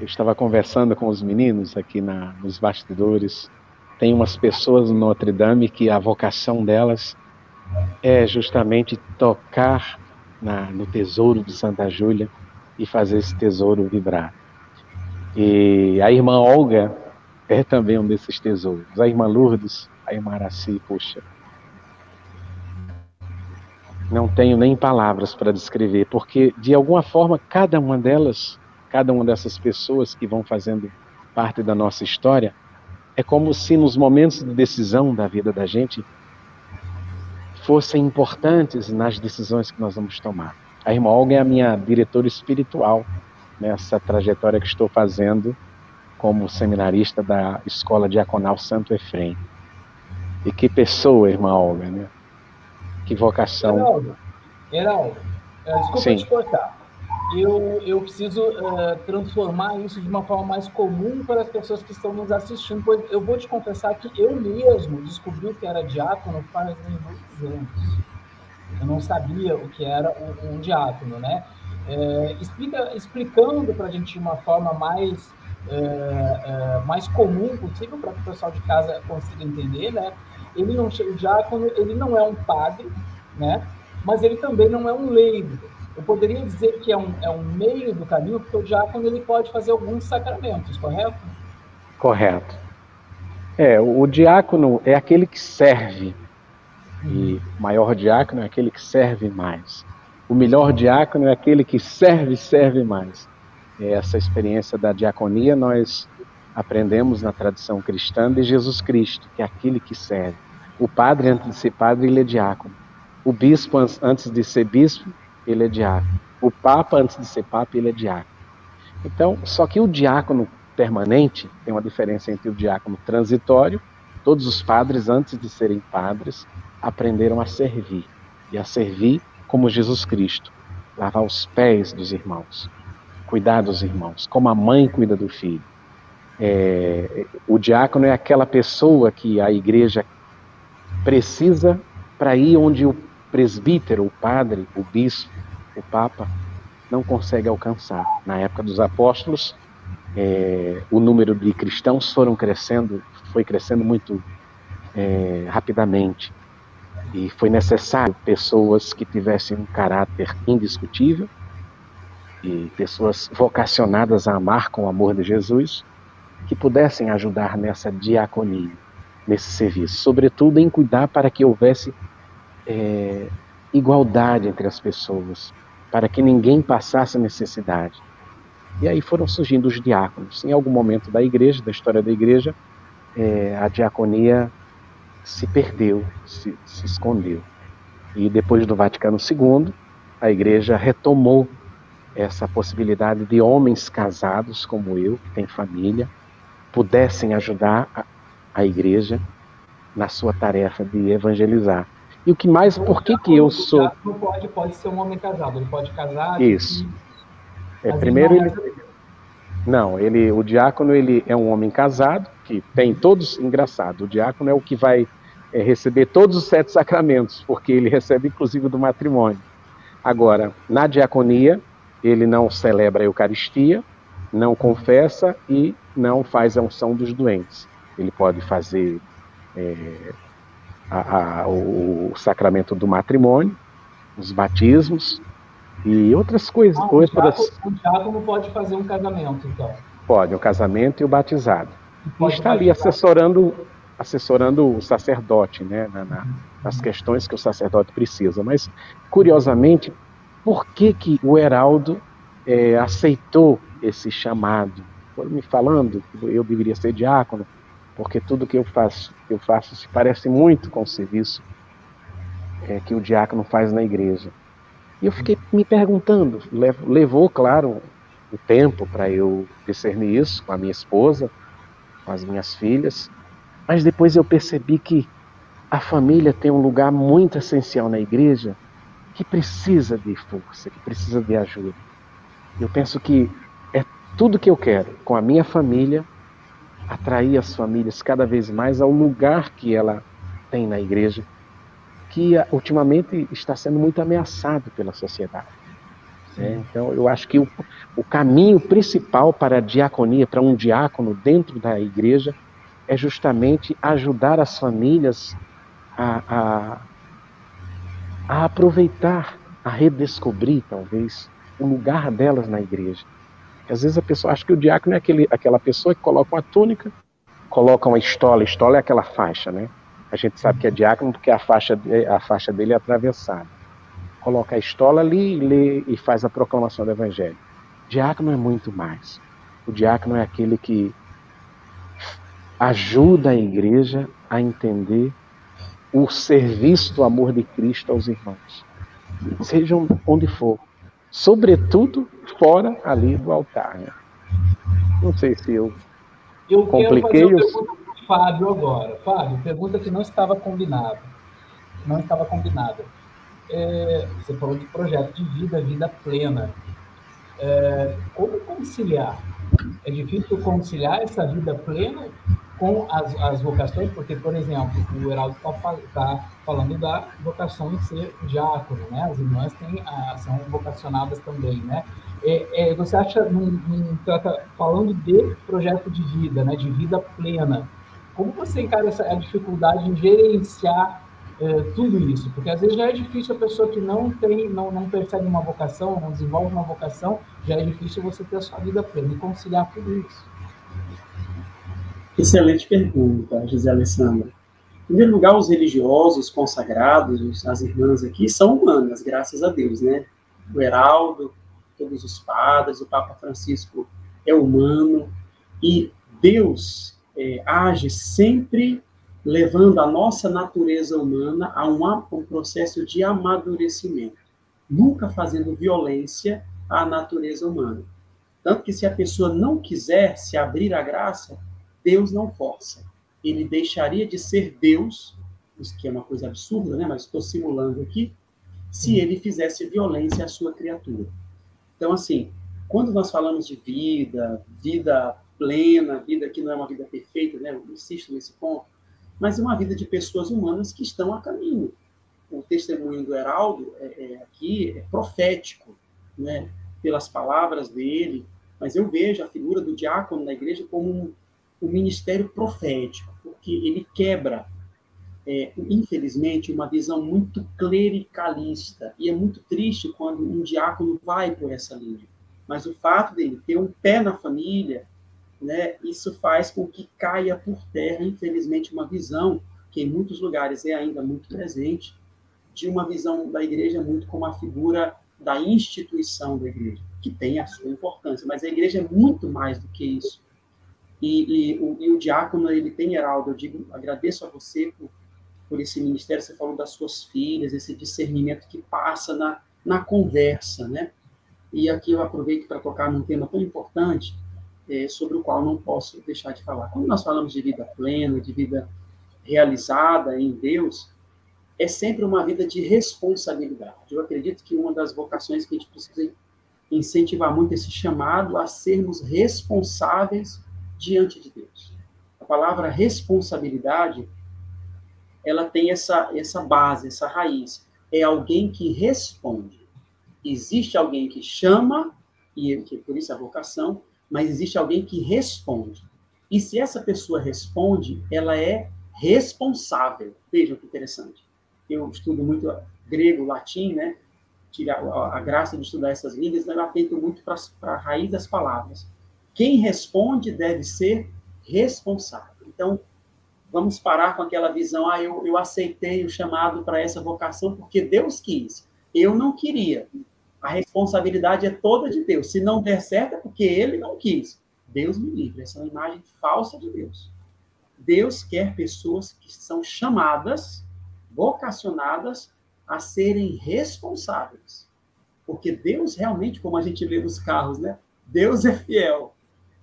Eu estava conversando com os meninos aqui na, nos bastidores. Tem umas pessoas no Notre Dame que a vocação delas é justamente tocar na, no tesouro de Santa Júlia e fazer esse tesouro vibrar. E a irmã Olga é também um desses tesouros. A irmã Lourdes, a irmã Araci, puxa. Não tenho nem palavras para descrever, porque de alguma forma cada uma delas, cada uma dessas pessoas que vão fazendo parte da nossa história, é como se nos momentos de decisão da vida da gente fossem importantes nas decisões que nós vamos tomar. A irmã Olga é a minha diretora espiritual nessa trajetória que estou fazendo como seminarista da Escola Diaconal Santo Efrem. E que pessoa, irmã Olga, né? Que vocação. Heraldo, Heraldo eh, desculpa Sim. te cortar eu, eu preciso uh, transformar isso de uma forma mais comum para as pessoas que estão nos assistindo, pois eu vou te confessar que eu mesmo descobri que era diácono faz muitos anos. Eu não sabia o que era um, um diácono, né? É, explica, explicando para a gente de uma forma mais, é, é, mais comum possível para que o pessoal de casa consiga entender, né? Ele não, o diácono ele não é um padre, né? Mas ele também não é um leigo eu poderia dizer que é um, é um meio do caminho, porque o diácono ele pode fazer alguns sacramentos, correto? Correto. É, o, diácono é aquele que serve, e o maior diácono é aquele que serve mais. O melhor diácono é aquele que serve e serve mais. É essa experiência da diaconia nós aprendemos na tradição cristã de Jesus Cristo, que é aquele que serve. O padre, antes de ser padre, ele é diácono. O bispo, antes de ser bispo, ele é diácono. O papa, antes de ser papa, ele é diácono. Então, só que o diácono permanente tem uma diferença entre o diácono transitório. Todos os padres, antes de serem padres, aprenderam a servir e a servir como Jesus Cristo, lavar os pés dos irmãos, cuidar dos irmãos, como a mãe cuida do filho. É, o diácono é aquela pessoa que a igreja precisa para ir onde o presbítero, o padre, o bispo, o papa não consegue alcançar. Na época dos apóstolos, é, o número de cristãos foram crescendo, foi crescendo muito é, rapidamente e foi necessário pessoas que tivessem um caráter indiscutível e pessoas vocacionadas a amar com o amor de Jesus que pudessem ajudar nessa diaconia, nesse serviço, sobretudo em cuidar para que houvesse é, igualdade entre as pessoas, para que ninguém passasse necessidade. E aí foram surgindo os diáconos. Em algum momento da igreja, da história da igreja, é, a diaconia se perdeu, se, se escondeu. E depois do Vaticano II, a igreja retomou essa possibilidade de homens casados como eu, que têm família, pudessem ajudar a, a igreja na sua tarefa de evangelizar. E o que mais, por que que eu sou... Não pode, pode ser um homem casado, ele pode casar... Isso. É, primeiro ele... Não, ele, o diácono ele é um homem casado, que tem todos... Engraçado, o diácono é o que vai é, receber todos os sete sacramentos, porque ele recebe inclusive do matrimônio. Agora, na diaconia, ele não celebra a Eucaristia, não confessa e não faz a unção dos doentes. Ele pode fazer é, a, a, o, sacramento do matrimônio, os batismos e outras coisas. Ah, outras... O diácono pode fazer um casamento, então? Pode, o casamento e o batizado. E, e está ali assessorando assessorando o sacerdote, né, na, na, nas questões que o sacerdote precisa. Mas, curiosamente, por que, que o Heraldo é, aceitou esse chamado? Foram me falando que eu deveria ser diácono, porque tudo que eu faço, eu faço se parece muito com o serviço é, que o diácono faz na igreja. E eu fiquei me perguntando, levou, claro, o tempo para eu discernir isso com a minha esposa, com as minhas filhas, mas depois eu percebi que a família tem um lugar muito essencial na igreja que precisa de força, que precisa de ajuda. Eu penso que é tudo que eu quero com a minha família atrair as famílias cada vez mais ao lugar que ela tem na igreja, que ah, ultimamente está sendo muito ameaçado pela sociedade. É, então, eu acho que o, o caminho principal para a diaconia, para um diácono dentro da igreja, é justamente ajudar as famílias a, a, a aproveitar, a redescobrir, talvez, o lugar delas na igreja. Às vezes a pessoa acha que o diácono é aquele, aquela pessoa que coloca uma túnica, coloca uma estola, estola é aquela faixa, né? A gente sabe que é diácono porque a faixa, a faixa dele é atravessada. Coloca a estola ali e lê e faz a proclamação do evangelho. Diácono é muito mais. O diácono é aquele que ajuda a igreja a entender o serviço do amor de Cristo aos irmãos, sejam onde for, sobretudo fora ali do altar. Né? Não sei se eu, eu compliquei. Eu quero fazer uma pergunta para o Fábio agora. Fábio, pergunta que não estava combinada. Não estava combinada. É, você falou de projeto de vida, vida plena. É, como conciliar? É difícil conciliar essa vida plena com as, as vocações, porque, por exemplo, o Heraldo está tá falando da vocação em ser diácono, né? As irmãs têm, são vocacionadas também, né? É, é, você acha, num, num, trata, falando de projeto de vida, né, de vida plena, como você encara essa, a dificuldade em gerenciar é, tudo isso? Porque às vezes já é difícil a pessoa que não tem, não, não percebe uma vocação, não desenvolve uma vocação, já é difícil você ter a sua vida plena e conciliar tudo isso. Excelente pergunta, José Alessandra. Em primeiro lugar, os religiosos consagrados, as irmãs aqui, são humanas, graças a Deus, né? O Heraldo, todos os padres, o Papa Francisco é humano, e Deus é, age sempre levando a nossa natureza humana a um, um processo de amadurecimento, nunca fazendo violência à natureza humana. Tanto que se a pessoa não quiser se abrir à graça, Deus não força. Ele deixaria de ser Deus, isso que é uma coisa absurda, né? mas estou simulando aqui, se ele fizesse violência à sua criatura. Então, assim, quando nós falamos de vida, vida plena, vida que não é uma vida perfeita, né? Eu insisto nesse ponto, mas é uma vida de pessoas humanas que estão a caminho. O testemunho do Heraldo é, é, aqui é profético, né? Pelas palavras dele, mas eu vejo a figura do diácono na igreja como um, um ministério profético, porque ele quebra é, infelizmente, uma visão muito clericalista. E é muito triste quando um diácono vai por essa linha. Mas o fato dele ter um pé na família, né, isso faz com que caia por terra, infelizmente, uma visão que em muitos lugares é ainda muito presente, de uma visão da igreja muito como a figura da instituição da igreja, que tem a sua importância, mas a igreja é muito mais do que isso. E, e, o, e o diácono, ele tem, Heraldo, eu digo, agradeço a você por por esse ministério, você falou das suas filhas, esse discernimento que passa na, na conversa, né? E aqui eu aproveito para tocar num tema tão importante, é, sobre o qual não posso deixar de falar. Quando nós falamos de vida plena, de vida realizada em Deus, é sempre uma vida de responsabilidade. Eu acredito que uma das vocações que a gente precisa incentivar muito esse chamado a sermos responsáveis diante de Deus. A palavra responsabilidade ela tem essa, essa base, essa raiz. É alguém que responde. Existe alguém que chama, e que por isso a vocação, mas existe alguém que responde. E se essa pessoa responde, ela é responsável. Vejam que interessante. Eu estudo muito grego, latim, né? Tive a, a, graça de estudar essas línguas, mas eu atento muito para a raiz das palavras. Quem responde deve ser responsável. Então, vamos parar com aquela visão, ah, eu, eu aceitei o chamado para essa vocação porque Deus quis. Eu não queria. A responsabilidade é toda de Deus. Se não der certo, é porque Ele não quis. Deus me livre. Essa é uma imagem falsa de Deus. Deus quer pessoas que são chamadas, vocacionadas a serem responsáveis. Porque Deus realmente, como a gente lê nos carros, né? Deus é fiel.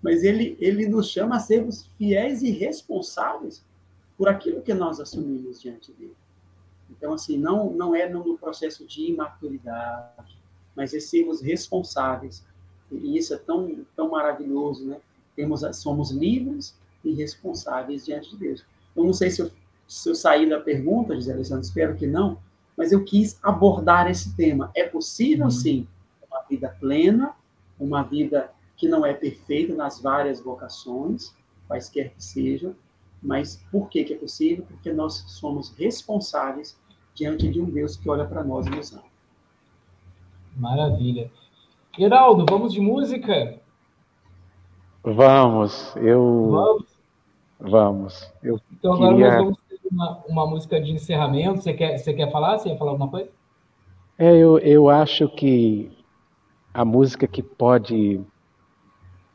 Mas ele, ele nos chama a sermos fiéis e responsáveis por aquilo que nós assumimos diante dele. Então, assim, não, não é no processo de imaturidade, mas é sermos responsáveis. E isso é tão, tão maravilhoso, né? Temos, somos livres e responsáveis diante de Deus. Eu não sei se eu, se eu saí da pergunta, José Alessandro, espero que não, mas eu quis abordar esse tema. É possível, uhum. sim, uma vida plena, uma vida que não é perfeita nas várias vocações, quaisquer que sejam, mas por que, que é possível? Porque nós somos responsáveis diante de um Deus que olha para nós e nos ama. Maravilha. Geraldo, vamos de música? Vamos, eu. Vamos. Vamos. Eu então agora queria... nós vamos ter uma, uma música de encerramento. Você quer, você quer falar? Você quer falar alguma coisa? É, eu, eu acho que a música que pode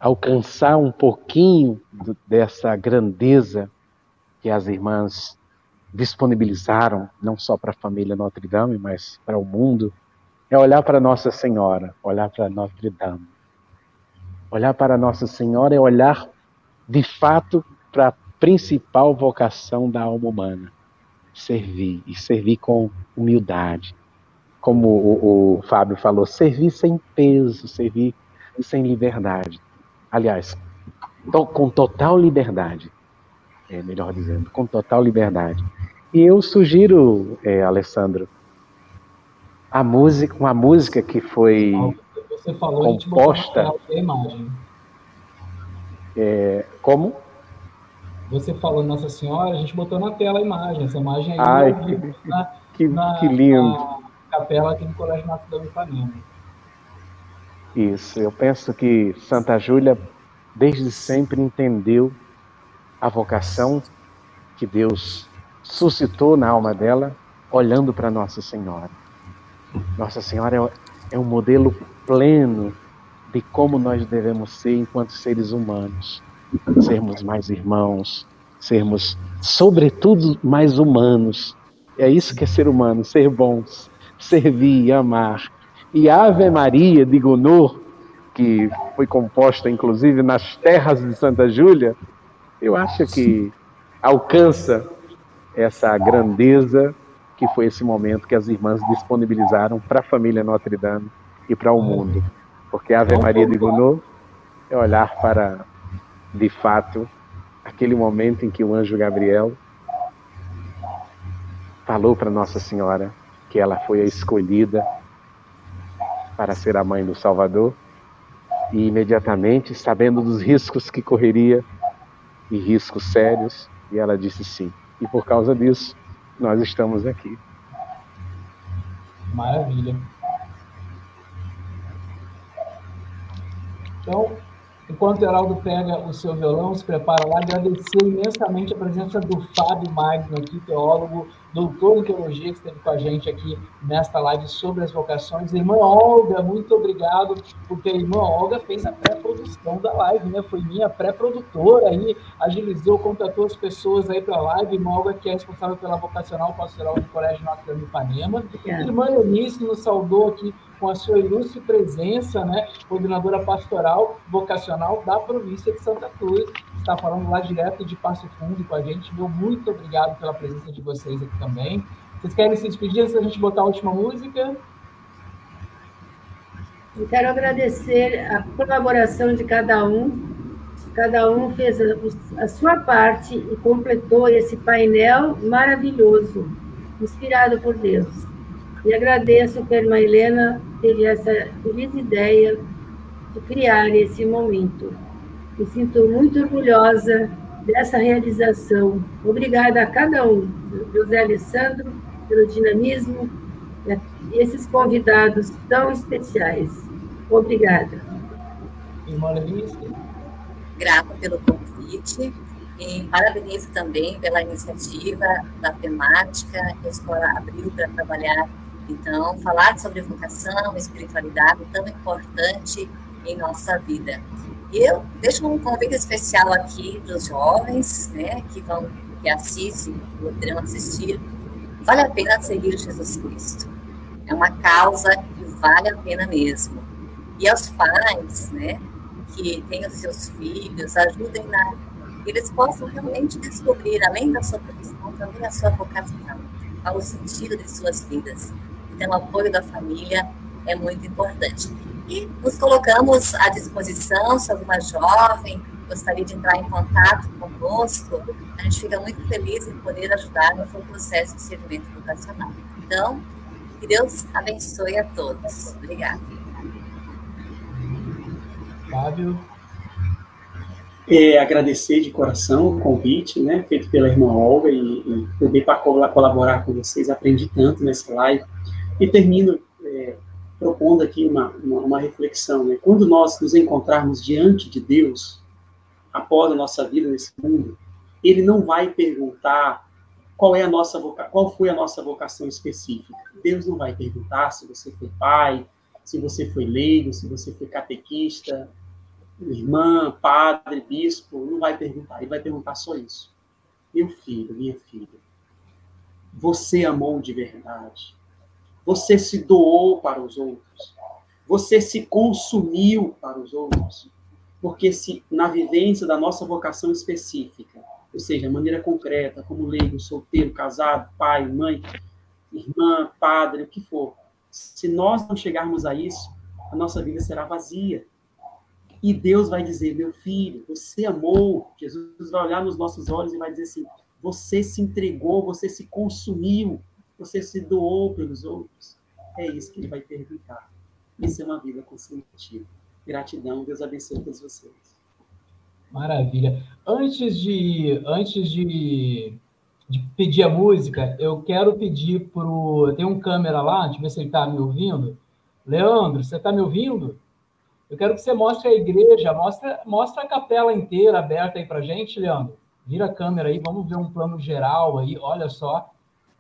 alcançar um pouquinho dessa grandeza que as irmãs disponibilizaram, não só para a família Notre Dame, mas para o mundo, é olhar para Nossa Senhora, olhar para Notre Dame. Olhar para Nossa Senhora é olhar, de fato, para a principal vocação da alma humana: servir, e servir com humildade. Como o, o Fábio falou, servir sem peso, servir sem liberdade. Aliás, com total liberdade é, melhor dizendo, com total liberdade. E eu sugiro, é, Alessandro, a música, uma música que foi Você falou, composta. É, como? Você falou Nossa Senhora, a gente botou na tela a imagem, essa imagem aí Ai, que, na, que, na, que lindo. Na capela aqui no Colégio Nossa Dama Ipanema. Isso, eu penso que Santa Júlia desde sempre entendeu a vocação que Deus suscitou na alma dela, olhando para Nossa Senhora. Nossa Senhora é, é um modelo pleno de como nós devemos ser enquanto seres humanos. sermos mais irmãos, sermos, sobretudo, mais humanos. É isso que é ser humano, ser bons, servir amar. E Ave Maria de Gounod, que foi composta inclusive nas terras de Santa Júlia, eu acho que alcança essa grandeza que foi esse momento que as irmãs disponibilizaram para a família Notre Dame e para o mundo. Porque Ave Maria de Gounod é olhar para, de fato, aquele momento em que o anjo Gabriel falou para Nossa Senhora que ela foi a escolhida para ser a mãe do Salvador e imediatamente, sabendo dos riscos que correria e riscos sérios, e ela disse sim. E por causa disso, nós estamos aqui. Maravilha. Então, enquanto o Heraldo pega o seu violão, se prepara lá, agradecer imensamente a presença do Fábio Magno aqui, teólogo, doutor em teologia, que esteve com a gente aqui nesta live sobre as vocações. Irmã Olga, muito obrigado, porque a irmã Olga fez a pré-produção da live, né? Foi minha pré-produtora aí, agilizou, contatou as pessoas aí para a live. Irmã Olga, que é responsável pela vocacional pastoral do Colégio Notre Dame Ipanema. Irmã Eunice nos saudou aqui com a sua ilustre presença, né? Coordenadora pastoral vocacional da província de Santa Cruz está falando lá direto de Passo Fundo com a gente. Meu muito obrigado pela presença de vocês aqui também. Vocês querem se despedir antes da gente botar a última música? Eu quero agradecer a colaboração de cada um. Cada um fez a, sua parte e completou esse painel maravilhoso, inspirado por Deus. E agradeço que a irmã Helena teve essa feliz ideia de criar esse momento. Me sinto muito orgulhosa dessa realização. Obrigada a cada um, José Alessandro, pelo dinamismo e esses convidados tão especiais. Obrigada. Irmã Lenise. Grata pelo convite e parabenizo também pela iniciativa da temática que a escola abriu para trabalhar. Então, falar sobre vocação, espiritualidade, tão importante em nossa vida. E eu deixo um convite especial aqui para os jovens, né, que vão, que assistem, poderão assistir. Vale a pena seguir Jesus Cristo. É uma causa que vale a pena mesmo. E aos pais, né, que têm os seus filhos, ajudem na que eles possam realmente descobrir, além da sua profissão, também a sua vocação, qual o sentido de suas vidas. Então, o apoio da família é muito importante. E nos colocamos à disposição, se alguma jovem gostaria de entrar em contato conosco, a gente fica muito feliz em poder ajudar no processo de servimento educacional. Então, que Deus abençoe a todos. Obrigada. Fábio. É, agradecer de coração o convite, né, feito pela irmã Olga e, e poder para colaborar com vocês. Aprendi tanto nessa live. E termino é, propondo aqui uma, uma, uma reflexão. Né? Quando nós nos encontrarmos diante de Deus, após a nossa vida nesse mundo, Ele não vai perguntar qual é a nossa voca... qual foi a nossa vocação específica. Deus não vai perguntar se você foi pai, se você foi leigo, se você foi catequista, irmã, padre, bispo, não vai perguntar. Ele vai perguntar só isso. Meu filho, minha filha, você amou de verdade? Você se doou para os outros. Você se consumiu para os outros. Porque se na vivência da nossa vocação específica, ou seja, a maneira concreta, como leigo, solteiro, casado, pai, mãe, irmã, padre, o que for, se nós não chegarmos a isso, a nossa vida será vazia. E Deus vai dizer: meu filho, você amou. Jesus vai olhar nos nossos olhos e vai dizer assim: você se entregou, você se consumiu você se doou pelos outros? É isso que ele vai perguntar. Isso é uma vida com sentido. Gratidão, Deus abençoe todos vocês. Maravilha. Antes de, antes de, de pedir a música, eu quero pedir para o. Tem um câmera lá, deixa eu ver se ele está me ouvindo. Leandro, você está me ouvindo? Eu quero que você mostre a igreja, mostra, mostra a capela inteira aberta aí para gente, Leandro. Vira a câmera aí, vamos ver um plano geral aí, olha só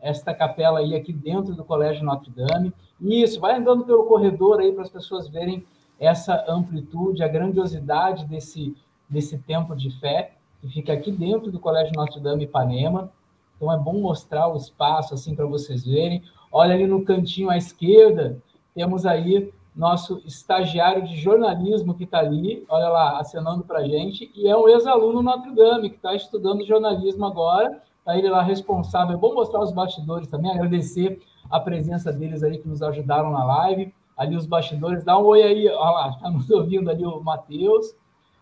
esta capela aí aqui dentro do Colégio Notre Dame. Isso, vai andando pelo corredor aí para as pessoas verem essa amplitude, a grandiosidade desse, desse templo de fé, que fica aqui dentro do Colégio Notre Dame Ipanema. Então é bom mostrar o espaço assim para vocês verem. Olha ali no cantinho à esquerda, temos aí nosso estagiário de jornalismo que está ali, olha lá, acenando para a gente, e é um ex-aluno Notre Dame, que está estudando jornalismo agora, está ele lá responsável. É bom mostrar os bastidores também, agradecer a presença deles aí que nos ajudaram na live. Ali os bastidores, dá um oi aí, olha lá, está nos ouvindo ali o Matheus.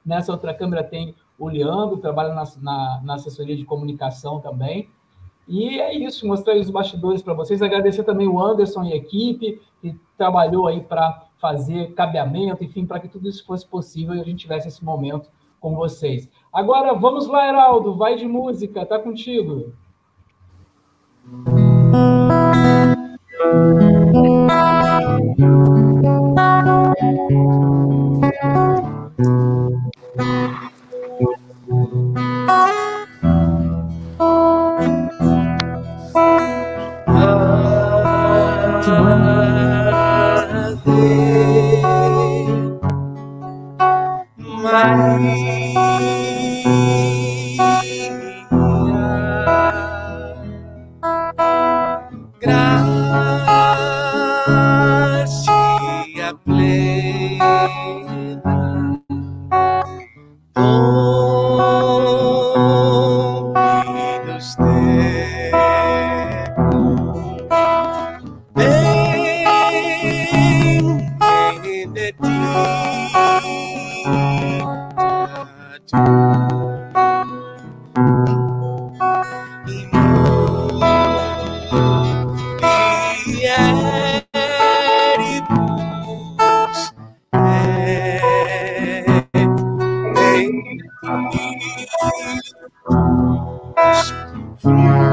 Nessa outra câmera tem o Leandro, trabalha na, na, na assessoria de comunicação também. E é isso, mostrar os bastidores para vocês. Agradecer também o Anderson e a equipe, que trabalhou aí para fazer cabeamento, enfim, para que tudo isso fosse possível e a gente tivesse esse momento com vocês. Agora, vamos lá, Heraldo, vai de música, tá contigo. through.